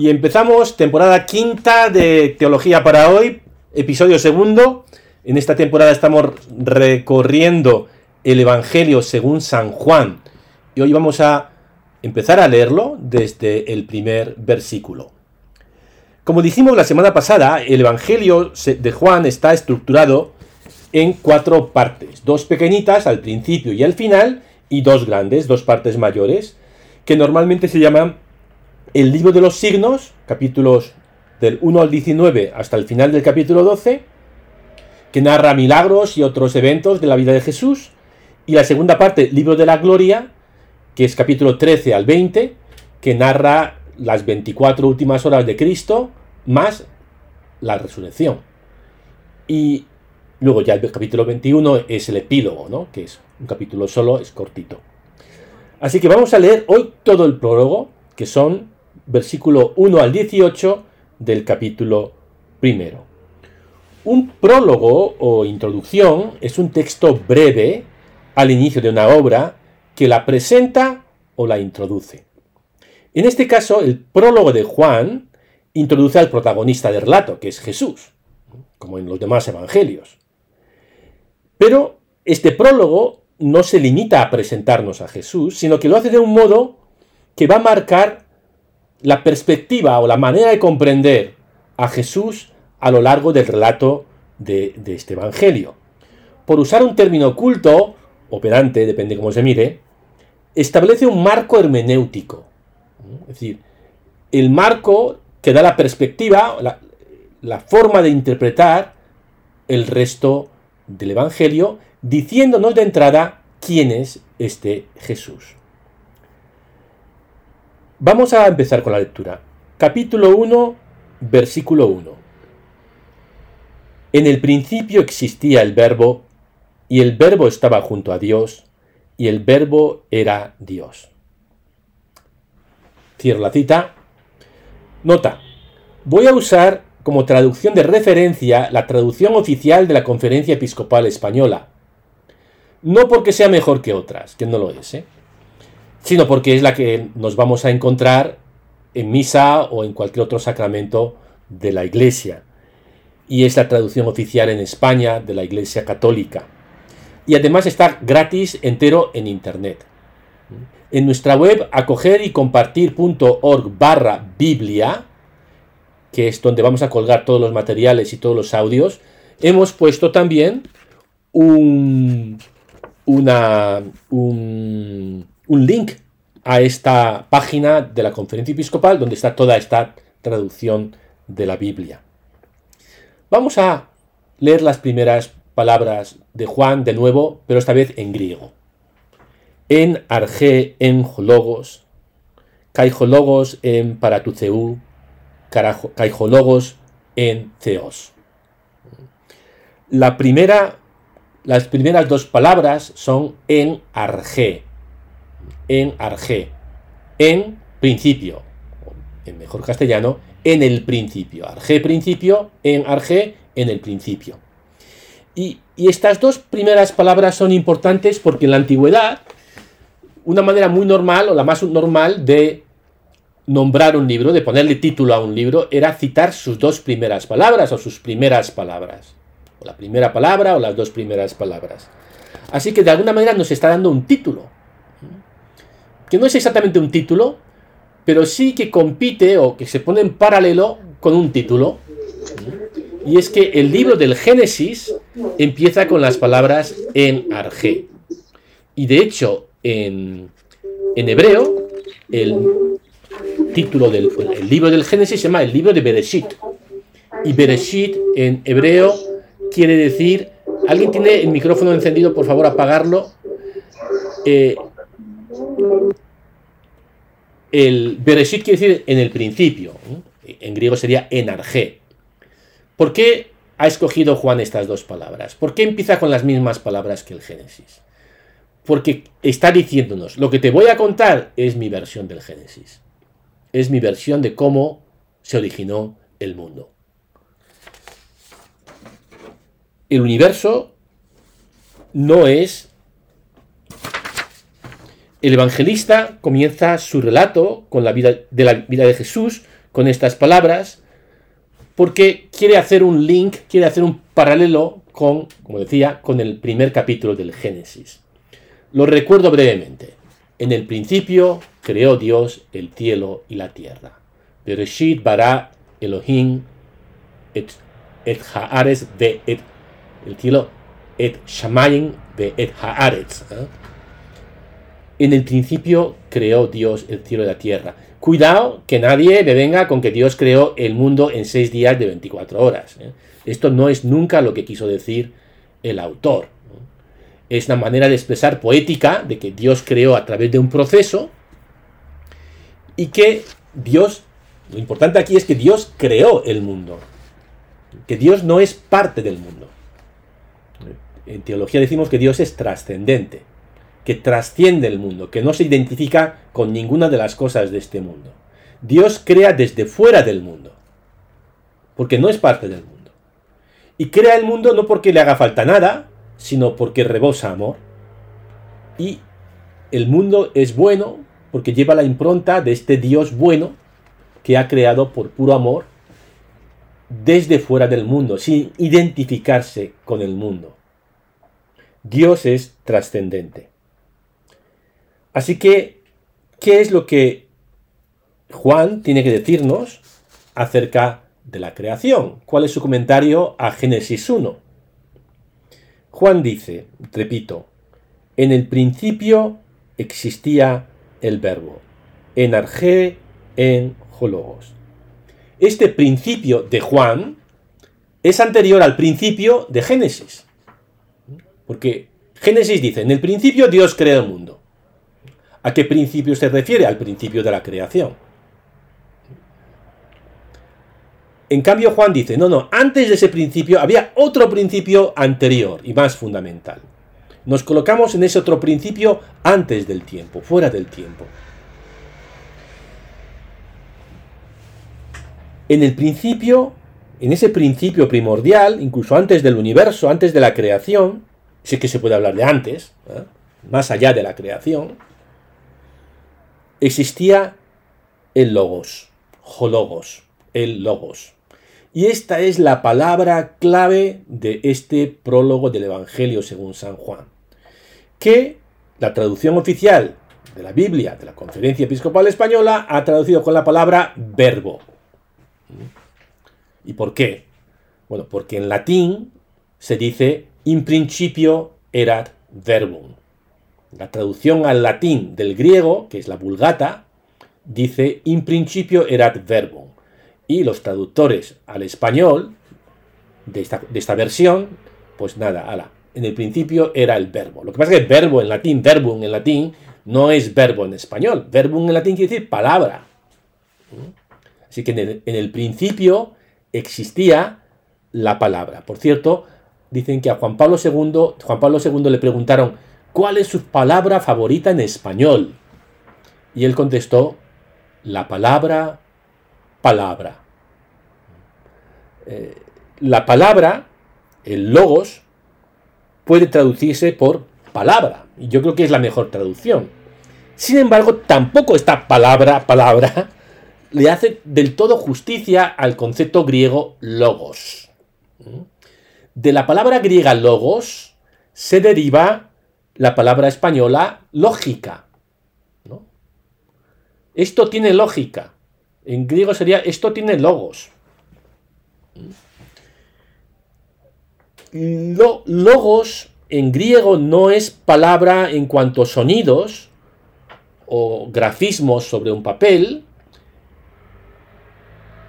Y empezamos temporada quinta de Teología para hoy, episodio segundo. En esta temporada estamos recorriendo el Evangelio según San Juan. Y hoy vamos a empezar a leerlo desde el primer versículo. Como dijimos la semana pasada, el Evangelio de Juan está estructurado en cuatro partes. Dos pequeñitas al principio y al final y dos grandes, dos partes mayores, que normalmente se llaman el libro de los signos, capítulos del 1 al 19 hasta el final del capítulo 12, que narra milagros y otros eventos de la vida de Jesús, y la segunda parte, libro de la gloria, que es capítulo 13 al 20, que narra las 24 últimas horas de Cristo, más la resurrección. Y luego ya el capítulo 21 es el epílogo, ¿no? que es un capítulo solo, es cortito. Así que vamos a leer hoy todo el prólogo, que son versículo 1 al 18 del capítulo primero. Un prólogo o introducción es un texto breve al inicio de una obra que la presenta o la introduce. En este caso, el prólogo de Juan introduce al protagonista del relato, que es Jesús, como en los demás evangelios. Pero este prólogo no se limita a presentarnos a Jesús, sino que lo hace de un modo que va a marcar la perspectiva o la manera de comprender a Jesús a lo largo del relato de, este Evangelio. Por usar un término oculto, operante, depende cómo se mire, establece un marco hermenéutico. Es decir, el marco que da la perspectiva, la, la forma de interpretar el resto del Evangelio, diciéndonos de entrada quién es este Jesús. Vamos a empezar con la lectura. Capítulo 1, versículo 1. En el principio existía el verbo, y el verbo estaba junto a Dios, y el verbo era Dios. Cierro la cita. Nota. Voy a usar como traducción de referencia la traducción oficial de la Conferencia Episcopal Española. No porque sea mejor que otras, que no lo es, ¿eh? Sino porque es la que nos vamos a encontrar en misa o en cualquier otro sacramento de la Iglesia. Y es la traducción oficial en España de la Iglesia Católica. Y además está gratis entero en Internet. En nuestra web acoger y compartir.org barra Biblia, que es donde vamos a colgar todos los materiales y todos los audios, hemos puesto también un, una, un, un link a esta página de la conferencia episcopal donde está toda esta traducción de la Biblia. Vamos a leer las primeras palabras de Juan de nuevo, pero esta vez en griego. En arge en hologos, kaijologos en paratuceu, kaijologos en theos. La primera, las primeras dos palabras son en arge, en arge, en principio, en mejor castellano, en el principio. Arge principio, en arge, en el principio. Y, estas dos primeras palabras son importantes porque en la antigüedad, una manera muy normal o la más normal de nombrar un libro, de ponerle título a un libro, era citar sus dos primeras palabras o sus primeras palabras. O la primera palabra o las dos primeras palabras. Así que de alguna manera nos está dando un título que no es exactamente un título, pero sí que compite o que se pone en paralelo con un título. Y es que el libro del Génesis empieza con las palabras en arge. Y de hecho, en, hebreo, el título del libro del Génesis se llama el libro de Bereshit. Y Bereshit en hebreo quiere decir. ¿Alguien tiene el micrófono encendido? Por favor, apagarlo. Eh, el Bereshit quiere decir en el principio. En griego sería enarge. ¿Por qué ha escogido Juan estas dos palabras? ¿Por qué empieza con las mismas palabras que el Génesis? Porque está diciéndonos, lo que te voy a contar es mi versión del Génesis. Es mi versión de cómo se originó el mundo. El universo no es el evangelista comienza su relato con la vida de la vida de Jesús con estas palabras porque quiere hacer un link, quiere hacer un paralelo con, como decía, con el primer capítulo del Génesis. Lo recuerdo brevemente. En el principio creó Dios el cielo y la tierra. Bereshit bara Elohim et, et haaretz et, el cielo et shamayim de et haaretz. ¿eh? En el principio creó Dios el cielo y la tierra. Cuidado que nadie me venga con que Dios creó el mundo en seis días de 24 horas. ¿eh? Esto no es nunca lo que quiso decir el autor. Es una manera de expresar poética de que Dios creó a través de un proceso y que Dios, lo importante aquí es que Dios creó el mundo, que Dios no es parte del mundo. En teología decimos que Dios es trascendente, que trasciende el mundo, que no se identifica con ninguna de las cosas de este mundo. Dios crea desde fuera del mundo, porque no es parte del mundo. Y crea el mundo no porque le haga falta nada, sino porque rebosa amor. Y el mundo es bueno porque lleva la impronta de este Dios bueno que ha creado por puro amor desde fuera del mundo, sin identificarse con el mundo. Dios es trascendente. Así que, ¿qué es lo que Juan tiene que decirnos acerca de la creación. ¿Cuál es su comentario a Génesis 1? Juan dice, repito, en el principio existía el verbo, en arge, en jologos. Este principio de Juan es anterior al principio de Génesis. Porque Génesis dice, en el principio Dios creó el mundo. ¿A qué principio se refiere? Al principio de la creación. En cambio, Juan dice, no, no, antes de ese principio había otro principio anterior y más fundamental. Nos colocamos en ese otro principio antes del tiempo, fuera del tiempo. En el principio, en ese principio primordial, incluso antes del universo, antes de la creación, sí que se puede hablar de antes, ¿eh? más allá de la creación, existía el logos, hologos, el logos. Y esta es la palabra clave de este prólogo del Evangelio según San Juan, que la traducción oficial de la Biblia de la Conferencia Episcopal Española ha traducido con la palabra verbo. ¿Y por qué? Bueno, porque en latín se dice in principio erat verbum. La traducción al latín del griego, que es la vulgata, dice in principio erat verbum y los traductores al español de esta, versión, pues nada, ala. En el principio era el verbo. Lo que pasa es que verbo en latín, verbum en latín, no es verbo en español. Verbum en latín quiere decir palabra. Así que en el, principio existía la palabra. Por cierto, dicen que a Juan Pablo Juan Pablo II le preguntaron, ¿cuál es su palabra favorita en español? Y él contestó, la palabra palabra. Eh, la palabra, el logos, puede traducirse por palabra. Y yo creo que es la mejor traducción. Sin embargo, tampoco esta palabra, palabra, le hace del todo justicia al concepto griego logos. De la palabra griega logos se deriva la palabra española lógica. Esto tiene lógica. En griego sería, esto tiene logos. logos en griego no es palabra en cuanto sonidos o grafismos sobre un papel,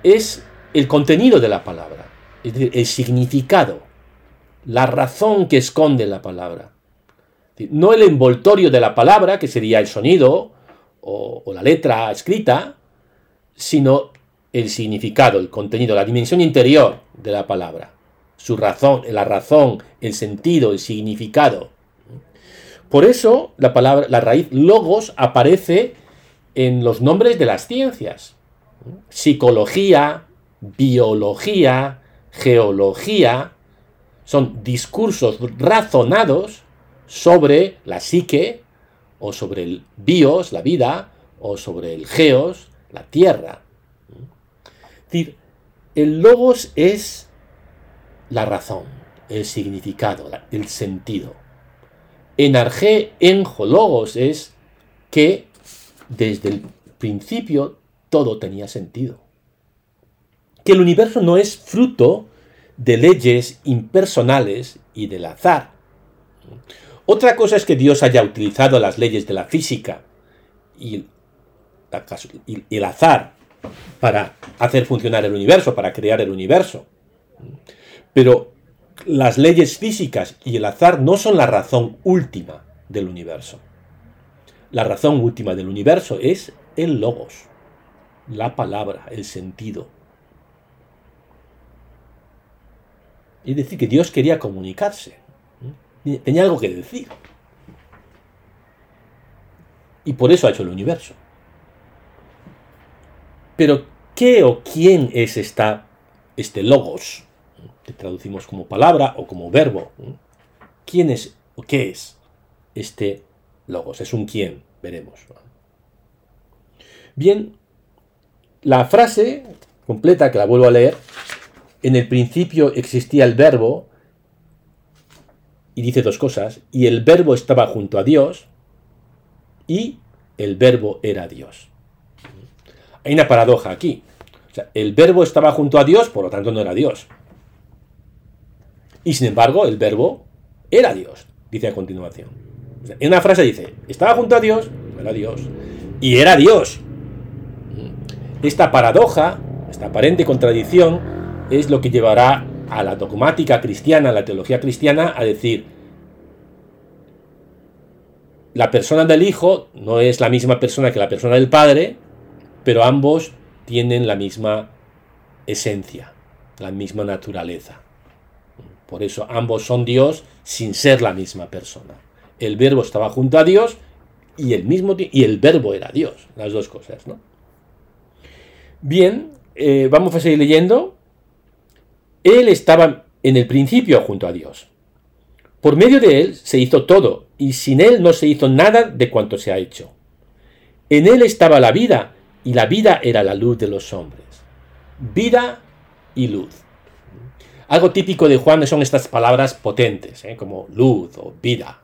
es el contenido de la palabra, es decir, el significado, la razón que esconde la palabra. No el envoltorio de la palabra, que sería el sonido o, la letra escrita, sino el significado, el contenido, la dimensión interior de la palabra, su razón, la razón, el sentido, el significado. Por eso la palabra, la raíz logos aparece en los nombres de las ciencias. Psicología, biología, geología, son discursos razonados sobre la psique, o sobre el bios, la vida, o sobre el geos, la tierra. decir, el logos es la razón, el significado, el sentido. En arge enjo logos es que desde el principio todo tenía sentido. Que el universo no es fruto de leyes impersonales y del azar. Otra cosa es que Dios haya utilizado las leyes de la física y, el azar para hacer funcionar el universo, para crear el universo. Pero las leyes físicas y el azar no son la razón última del universo. La razón última del universo es el logos, la palabra, el sentido. Es decir, que Dios quería comunicarse. Tenía algo que decir. Y por eso ha hecho el universo. Pero, ¿qué o quién es esta, este logos? Que traducimos como palabra o como verbo. ¿Quién es o qué es este logos? Es un quién, veremos. Bien, la frase completa, que la vuelvo a leer, en el principio existía el verbo, y dice dos cosas, y el verbo estaba junto a Dios, y el verbo era Dios. Hay una paradoja aquí. el verbo estaba junto a Dios, por lo tanto no era Dios. Y sin embargo, el verbo era Dios, dice a continuación. en una frase dice, estaba junto a Dios, era Dios, y era Dios. Esta paradoja, esta aparente contradicción, es lo que llevará a la dogmática cristiana, a la teología cristiana, a decir, la persona del Hijo no es la misma persona que la persona del Padre, pero ambos tienen la misma esencia, la misma naturaleza. Por eso ambos son Dios sin ser la misma persona. El verbo estaba junto a Dios y el mismo y el verbo era Dios, las dos cosas, ¿no? Bien, eh, vamos a seguir leyendo. Él estaba en el principio junto a Dios. Por medio de él se hizo todo, y sin él no se hizo nada de cuanto se ha hecho. En él estaba la vida, y la vida era la luz de los hombres. Vida y luz. Algo típico de Juan son estas palabras potentes, ¿eh? como luz o vida.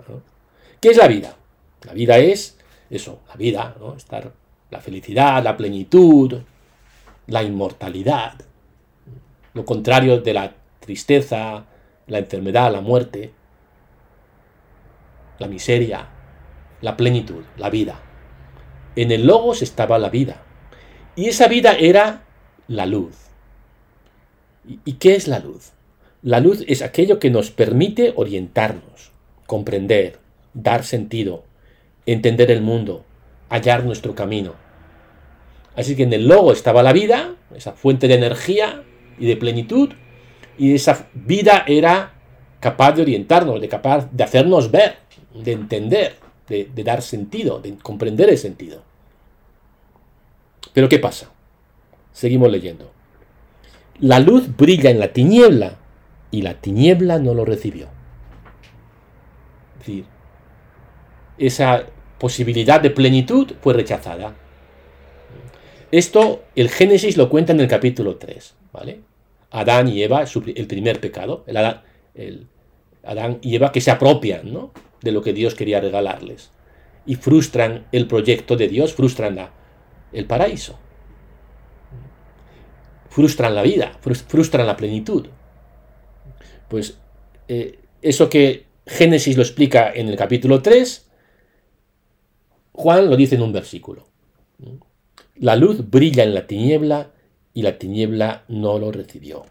¿Qué es la vida? La vida es eso, la vida, Estar, la felicidad, la plenitud, la inmortalidad lo contrario de la tristeza, la enfermedad, la muerte, la miseria, la plenitud, la vida. En el logos estaba la vida. Y esa vida era la luz. ¿Y qué es la luz? La luz es aquello que nos permite orientarnos, comprender, dar sentido, entender el mundo, hallar nuestro camino. Así que en el logo estaba la vida, esa fuente de energía y de plenitud, y esa vida era capaz de orientarnos, de capaz de hacernos ver, de entender, de, de dar sentido, de comprender el sentido. Pero ¿qué pasa? Seguimos leyendo. La luz brilla en la tiniebla y la tiniebla no lo recibió. Es decir, esa posibilidad de plenitud fue rechazada. Esto el Génesis lo cuenta en el capítulo 3, ¿vale? Adán y Eva, el primer pecado, el Adán, y Eva que se apropian ¿no? de lo que Dios quería regalarles y frustran el proyecto de Dios, frustran el paraíso, frustran la vida, frustran la plenitud. Pues eh, eso que Génesis lo explica en el capítulo 3, Juan lo dice en un versículo. La luz brilla en la tiniebla y la tiniebla no lo recibió.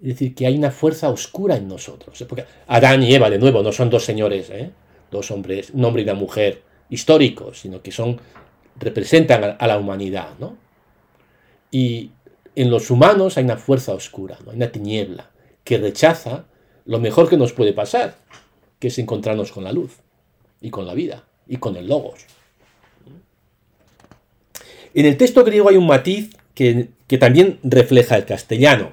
Es decir, que hay una fuerza oscura en nosotros. Porque Adán y Eva, de nuevo, no son dos señores, ¿eh? dos hombres, un hombre y una mujer históricos, sino que son, representan a la humanidad. ¿no? Y en los humanos hay una fuerza oscura, ¿no? hay una tiniebla que rechaza lo mejor que nos puede pasar, que es encontrarnos con la luz y con la vida y con el logos. En el texto griego hay un matiz que, también refleja el castellano.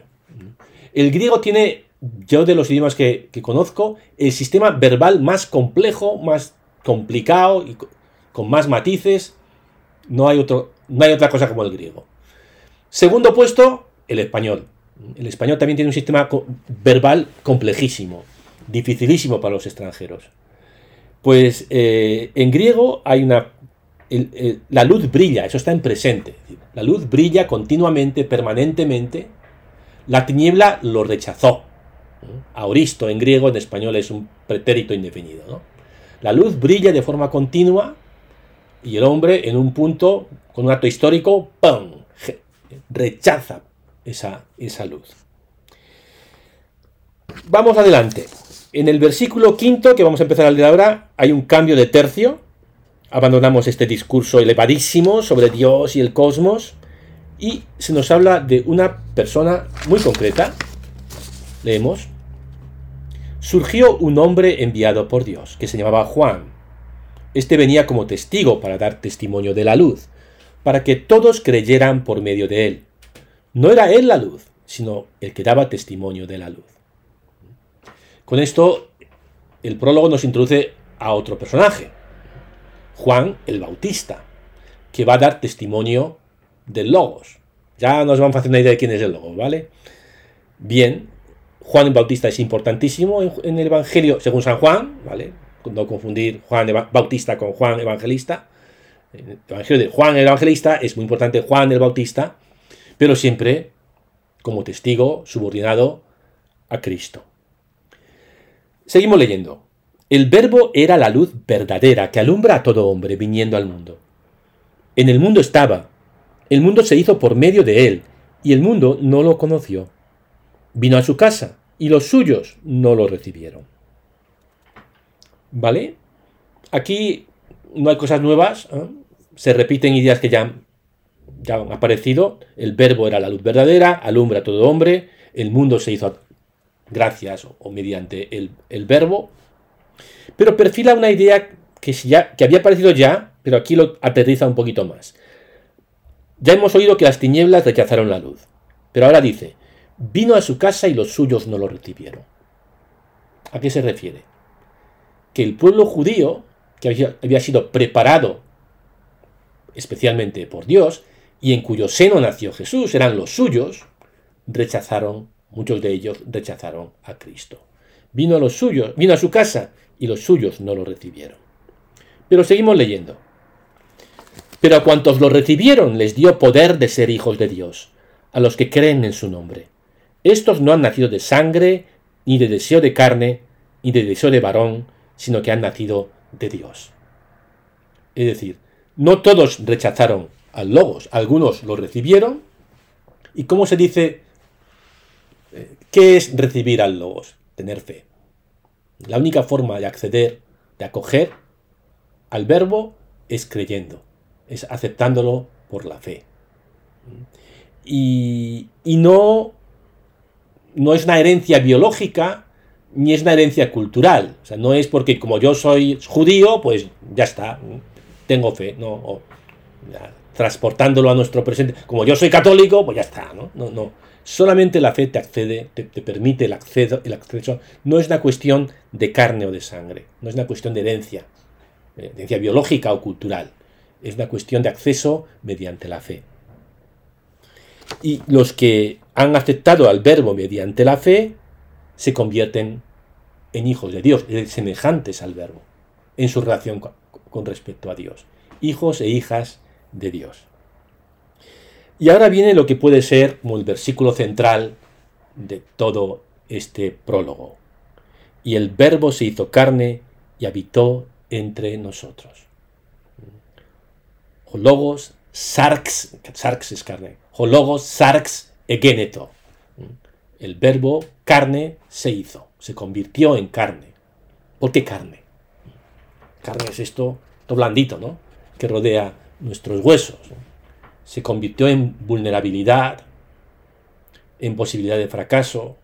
El griego tiene, yo de los idiomas que, conozco, el sistema verbal más complejo, más complicado y con más matices. No hay, otro, no hay otra cosa como el griego. Segundo puesto, el español. El español también tiene un sistema verbal complejísimo, dificilísimo para los extranjeros. Pues eh, en griego hay una... la luz brilla, eso está en presente. La luz brilla continuamente, permanentemente. La tiniebla lo rechazó. Auristo en griego, en español es un pretérito indefinido. La luz brilla de forma continua y el hombre en un punto, con un acto histórico, rechaza esa, esa luz. Vamos adelante. En el versículo quinto, que vamos a empezar a leer ahora, hay un cambio de tercio. Abandonamos este discurso elevadísimo sobre Dios y el cosmos y se nos habla de una persona muy concreta. Leemos. Surgió un hombre enviado por Dios, que se llamaba Juan. Este venía como testigo para dar testimonio de la luz, para que todos creyeran por medio de él. No era él la luz, sino el que daba testimonio de la luz. Con esto, el prólogo nos introduce a otro personaje, Juan el Bautista, que va a dar testimonio del Logos. Ya nos vamos a hacer una idea de quién es el Logos, ¿vale? Bien, Juan el Bautista es importantísimo en, el Evangelio según San Juan, ¿vale? No confundir Juan Bautista con Juan Evangelista. el Evangelio de Juan el Evangelista es muy importante Juan el Bautista, pero siempre como testigo subordinado a Cristo. Seguimos leyendo. El verbo era la luz verdadera que alumbra a todo hombre viniendo al mundo. En el mundo estaba, el mundo se hizo por medio de él, y el mundo no lo conoció. Vino a su casa, y los suyos no lo recibieron. ¿Vale? Aquí no hay cosas nuevas, ¿eh? se repiten ideas que ya, ya han aparecido. El verbo era la luz verdadera, alumbra a todo hombre, el mundo se hizo gracias o mediante el, verbo, pero perfila una idea que, ya, que había aparecido ya, pero aquí lo aterriza un poquito más. Ya hemos oído que las tinieblas rechazaron la luz, pero ahora dice, vino a su casa y los suyos no lo recibieron. ¿A qué se refiere? Que el pueblo judío, que había, sido preparado especialmente por Dios, y en cuyo seno nació Jesús, eran los suyos, rechazaron Muchos de ellos rechazaron a Cristo. Vino a los suyos, vino a su casa y los suyos no lo recibieron. Pero seguimos leyendo. Pero a cuantos lo recibieron les dio poder de ser hijos de Dios, a los que creen en su nombre. Estos no han nacido de sangre, ni de deseo de carne, ni de deseo de varón, sino que han nacido de Dios. Es decir, no todos rechazaron al Logos, algunos lo recibieron. ¿Y cómo se dice ¿Qué es recibir al Logos? Tener fe. La única forma de acceder, de acoger al verbo es creyendo, es aceptándolo por la fe. Y, no, no es una herencia biológica ni es una herencia cultural. O sea, no es porque como yo soy judío, pues ya está, tengo fe. No, transportándolo a nuestro presente. Como yo soy católico, pues ya está. No, no, no. Solamente la fe te accede, te, permite el acceso. No es una cuestión de carne o de sangre, no es una cuestión de herencia, eh, herencia biológica o cultural. Es una cuestión de acceso mediante la fe. Y los que han aceptado al verbo mediante la fe se convierten en hijos de Dios, semejantes al verbo, en su relación con respecto a Dios. Hijos e hijas de Dios. Y ahora viene lo que puede ser como el versículo central de todo este prólogo. Y el verbo se hizo carne y habitó entre nosotros. Hologos, sarx, sarx es carne. Hologos, sarx, egeneto. El verbo carne se hizo, se convirtió en carne. ¿Por qué carne? Carne es esto, todo blandito, ¿no? Que rodea nuestros huesos se convirtió en vulnerabilidad, en posibilidad de fracaso,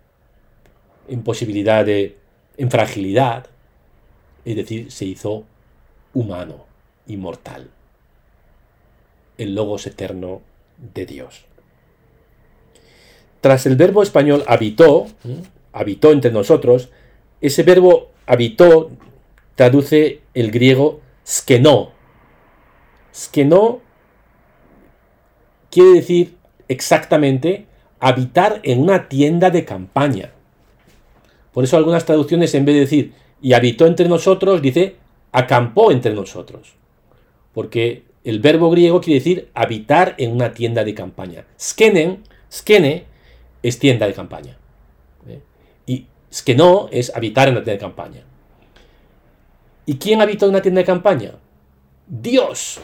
en posibilidad de en fragilidad, es decir, se hizo humano, inmortal, el logos eterno de Dios. Tras el verbo español habitó, habitó entre nosotros, ese verbo habitó traduce el griego skeno. Skeno quiere decir exactamente habitar en una tienda de campaña. Por eso algunas traducciones en vez de decir y habitó entre nosotros, dice acampó entre nosotros. Porque el verbo griego quiere decir habitar en una tienda de campaña. Skenen, skene es tienda de campaña. ¿eh? Y skeno es habitar en una tienda de campaña. ¿Y quién habitó en una tienda de campaña? Dios.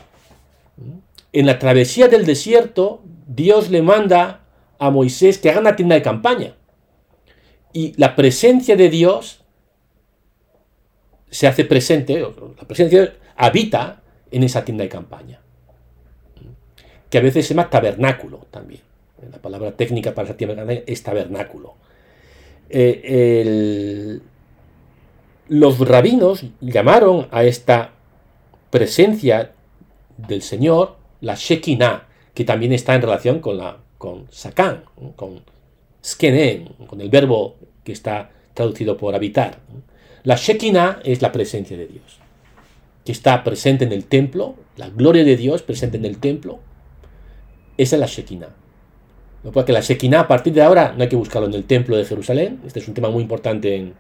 En la travesía del desierto, Dios le manda a Moisés que haga una tienda de campaña. Y la presencia de Dios se hace presente, la presencia de Dios habita en esa tienda de campaña. Que a veces se llama tabernáculo también. La palabra técnica para esa tienda de campaña es tabernáculo. Eh, los rabinos llamaron a esta presencia del Señor la Shekinah, que también está en relación con la con Sakan, con Skenen, con el verbo que está traducido por habitar. La Shekinah es la presencia de Dios, que está presente en el templo, la gloria de Dios presente en el templo. Esa es la Shekinah. No porque la Shekinah a partir de ahora no hay que buscarlo en el templo de Jerusalén, este es un tema muy importante en,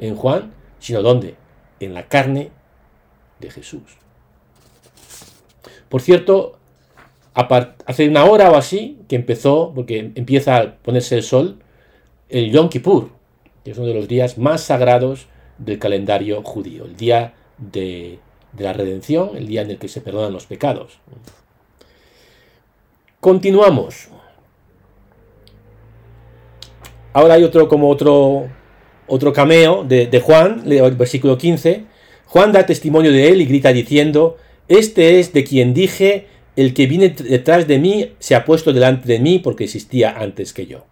en Juan, sino ¿dónde? En la carne de Jesús. Por cierto, hace una hora o así que empezó, porque empieza a ponerse el sol, el Yom Kippur, que es uno de los días más sagrados del calendario judío, el día de, la redención, el día en el que se perdonan los pecados. Continuamos. Ahora hay otro como otro otro cameo de, de Juan, el versículo 15. Juan da testimonio de él y grita diciendo, Este es de quien dije, el que viene detrás de mí se ha puesto delante de mí porque existía antes que yo.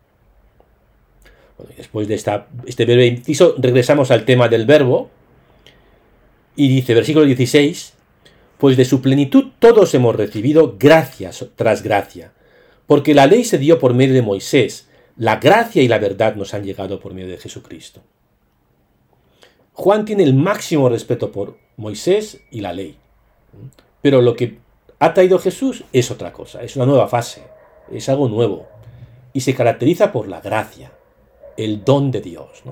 después de esta, este breve inciso, regresamos al tema del verbo. Y dice, versículo 16, pues de su plenitud todos hemos recibido gracia tras gracia, porque la ley se dio por medio de Moisés, la gracia y la verdad nos han llegado por medio de Jesucristo. Juan tiene el máximo respeto por Moisés y la ley, pero lo que ha traído Jesús es otra cosa, es una nueva fase, es algo nuevo. Y se caracteriza por la gracia, el don de Dios.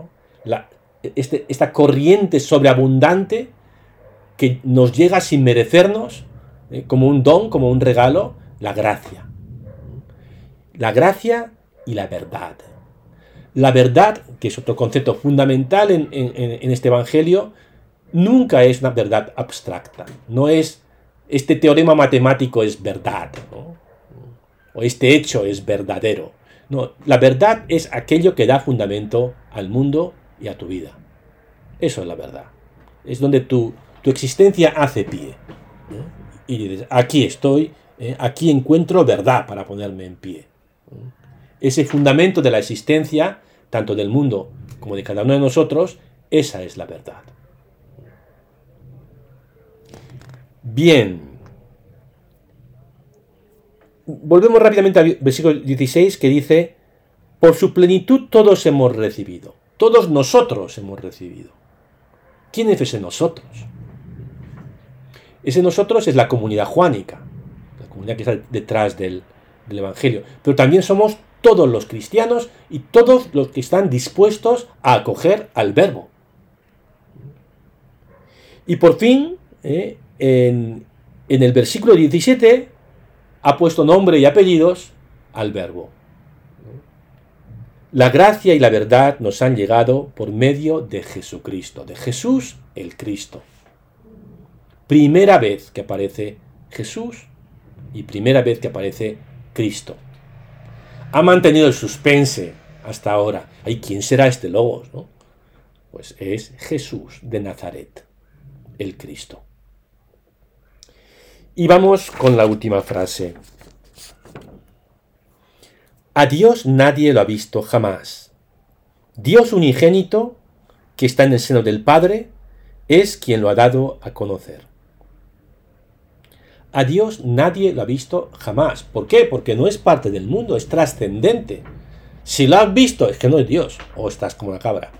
Este, esta corriente sobreabundante que nos llega sin merecernos, ¿eh? como un don, como un regalo, la gracia. La gracia y la verdad. La verdad, que es otro concepto fundamental en, en este Evangelio, nunca es una verdad abstracta, no es este teorema matemático es verdad, o este hecho es verdadero. No, la verdad es aquello que da fundamento al mundo y a tu vida. Eso es la verdad. Es donde tu, tu existencia hace pie. Y dices, aquí estoy, ¿eh? aquí encuentro verdad para ponerme en pie. Ese fundamento de la existencia, tanto del mundo como de cada uno de nosotros, esa es la verdad. Bien. Volvemos rápidamente al versículo 16 que dice, por su plenitud todos hemos recibido. Todos nosotros hemos recibido. ¿Quién es ese nosotros? Ese nosotros es la comunidad juánica, la comunidad que está detrás del, Evangelio. Pero también somos todos los cristianos y todos los que están dispuestos a acoger al verbo. Y por fin, eh, en, el versículo 17 ha puesto nombre y apellidos al verbo. La gracia y la verdad nos han llegado por medio de Jesucristo, de Jesús el Cristo. Primera vez que aparece Jesús y primera vez que aparece Cristo. Ha mantenido el suspense hasta ahora. ¿Ay, quién será este Logos? Pues es Jesús de Nazaret, el Cristo. Y vamos con la última frase. A Dios nadie lo ha visto jamás. Dios unigénito, que está en el seno del Padre, es quien lo ha dado a conocer. A Dios nadie lo ha visto jamás. ¿Por qué? Porque no es parte del mundo, es trascendente. Si lo has visto, es que no es Dios, o estás como la cabra.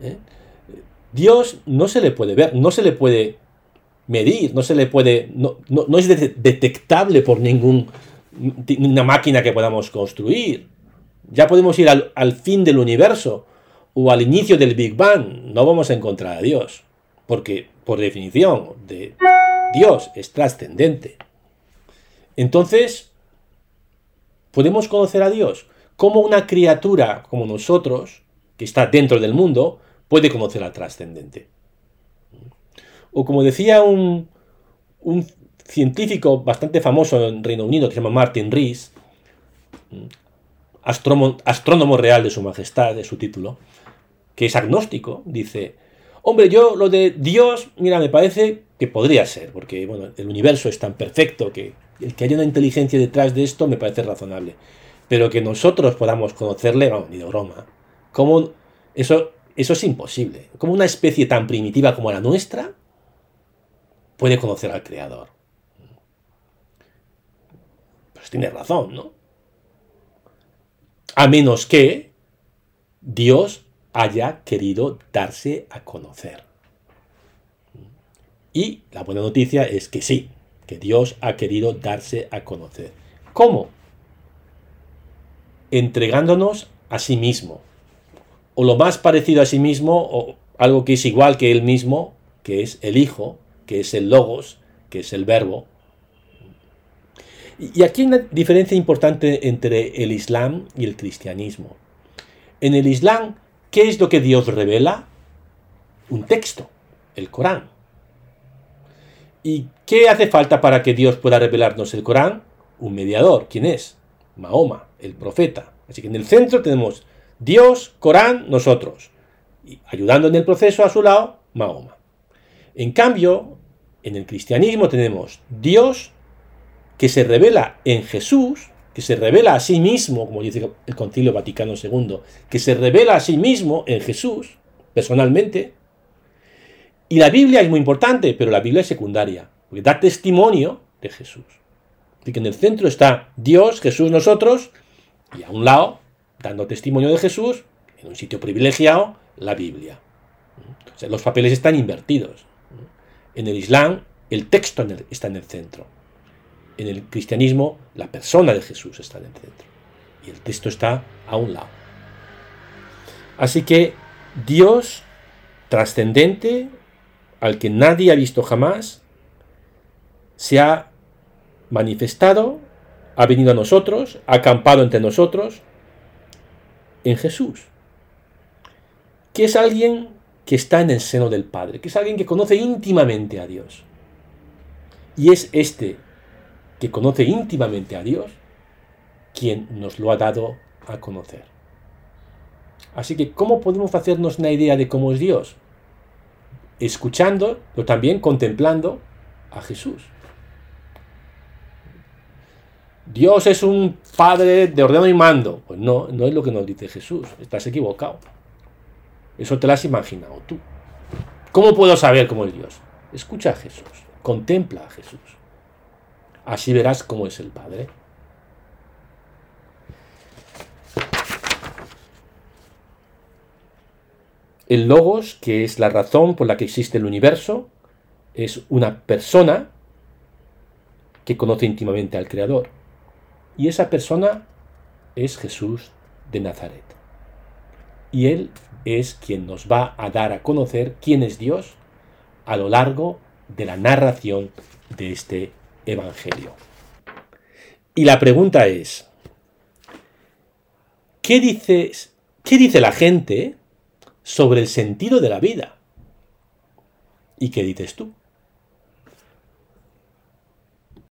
¿eh? Dios no se le puede ver, no se le puede medir, no se le puede, no, es detectable por ningún una máquina que podamos construir. Ya podemos ir al, al fin del universo o al inicio del Big Bang. No vamos a encontrar a Dios. Porque, por definición, de Dios es trascendente. Entonces, podemos conocer a Dios como una criatura como nosotros, que está dentro del mundo, puede conocer al trascendente. O como decía un, científico bastante famoso en Reino Unido que se llama Martin Rees, astrónomo, real de su majestad, de su título, que es agnóstico, dice, hombre, yo lo de Dios, mira, me parece que podría ser, porque bueno, el universo es tan perfecto que el que haya una inteligencia detrás de esto me parece razonable. Pero que nosotros podamos conocerle, vamos, ni de broma. ¿Cómo eso, eso es imposible. Como una especie tan primitiva como la nuestra puede conocer al Creador. Pues tiene razón, ¿no? A menos que Dios haya querido darse a conocer. Y la buena noticia es que sí, que Dios ha querido darse a conocer. ¿Cómo? Entregándonos a sí mismo. O lo más parecido a sí mismo, o algo que es igual que él mismo, que es el Hijo, que es el Logos, que es el Verbo. Y aquí hay una diferencia importante entre el Islam y el cristianismo. En el Islam, ¿qué es lo que Dios revela? Un texto, el Corán. ¿Y qué hace falta para que Dios pueda revelarnos el Corán? Un mediador. ¿Quién es? Mahoma, el profeta. Así que en el centro tenemos Dios, Corán, nosotros. Y ayudando en el proceso a su lado, Mahoma. En cambio, en el cristianismo tenemos Dios que se revela en Jesús, que se revela a sí mismo, como dice el Concilio Vaticano II, que se revela a sí mismo en Jesús, personalmente, y la Biblia es muy importante, pero la Biblia es secundaria, porque da testimonio de Jesús. Así que en el centro está Dios, Jesús, nosotros, y a un lado, dando testimonio de Jesús, en un sitio privilegiado, la Biblia. Los papeles están invertidos. En el Islam, el texto está en el centro. En el cristianismo, la persona de Jesús está en el centro. Y el texto está a un lado. Así que Dios trascendente, al que nadie ha visto jamás, se ha manifestado, ha venido a nosotros, ha acampado entre nosotros en Jesús, que es alguien que está en el seno del Padre, que es alguien que conoce íntimamente a Dios. Y es este que conoce íntimamente a Dios quien nos lo ha dado a conocer. Así que, ¿cómo podemos hacernos una idea de cómo es Dios? escuchando, pero también contemplando a Jesús. Dios es un padre de ordeno y mando. Pues no, no es lo que nos dice Jesús. Estás equivocado. Eso te lo has imaginado tú. ¿Cómo puedo saber cómo es Dios? Escucha a Jesús. Contempla a Jesús. Así verás cómo es el Padre. El logos, que es la razón por la que existe el universo, es una persona que conoce íntimamente al Creador. Y esa persona es Jesús de Nazaret. Y Él es quien nos va a dar a conocer quién es Dios a lo largo de la narración de este Evangelio. Y la pregunta es, ¿qué, dices, qué dice la gente sobre el sentido de la vida. ¿Y qué dices tú?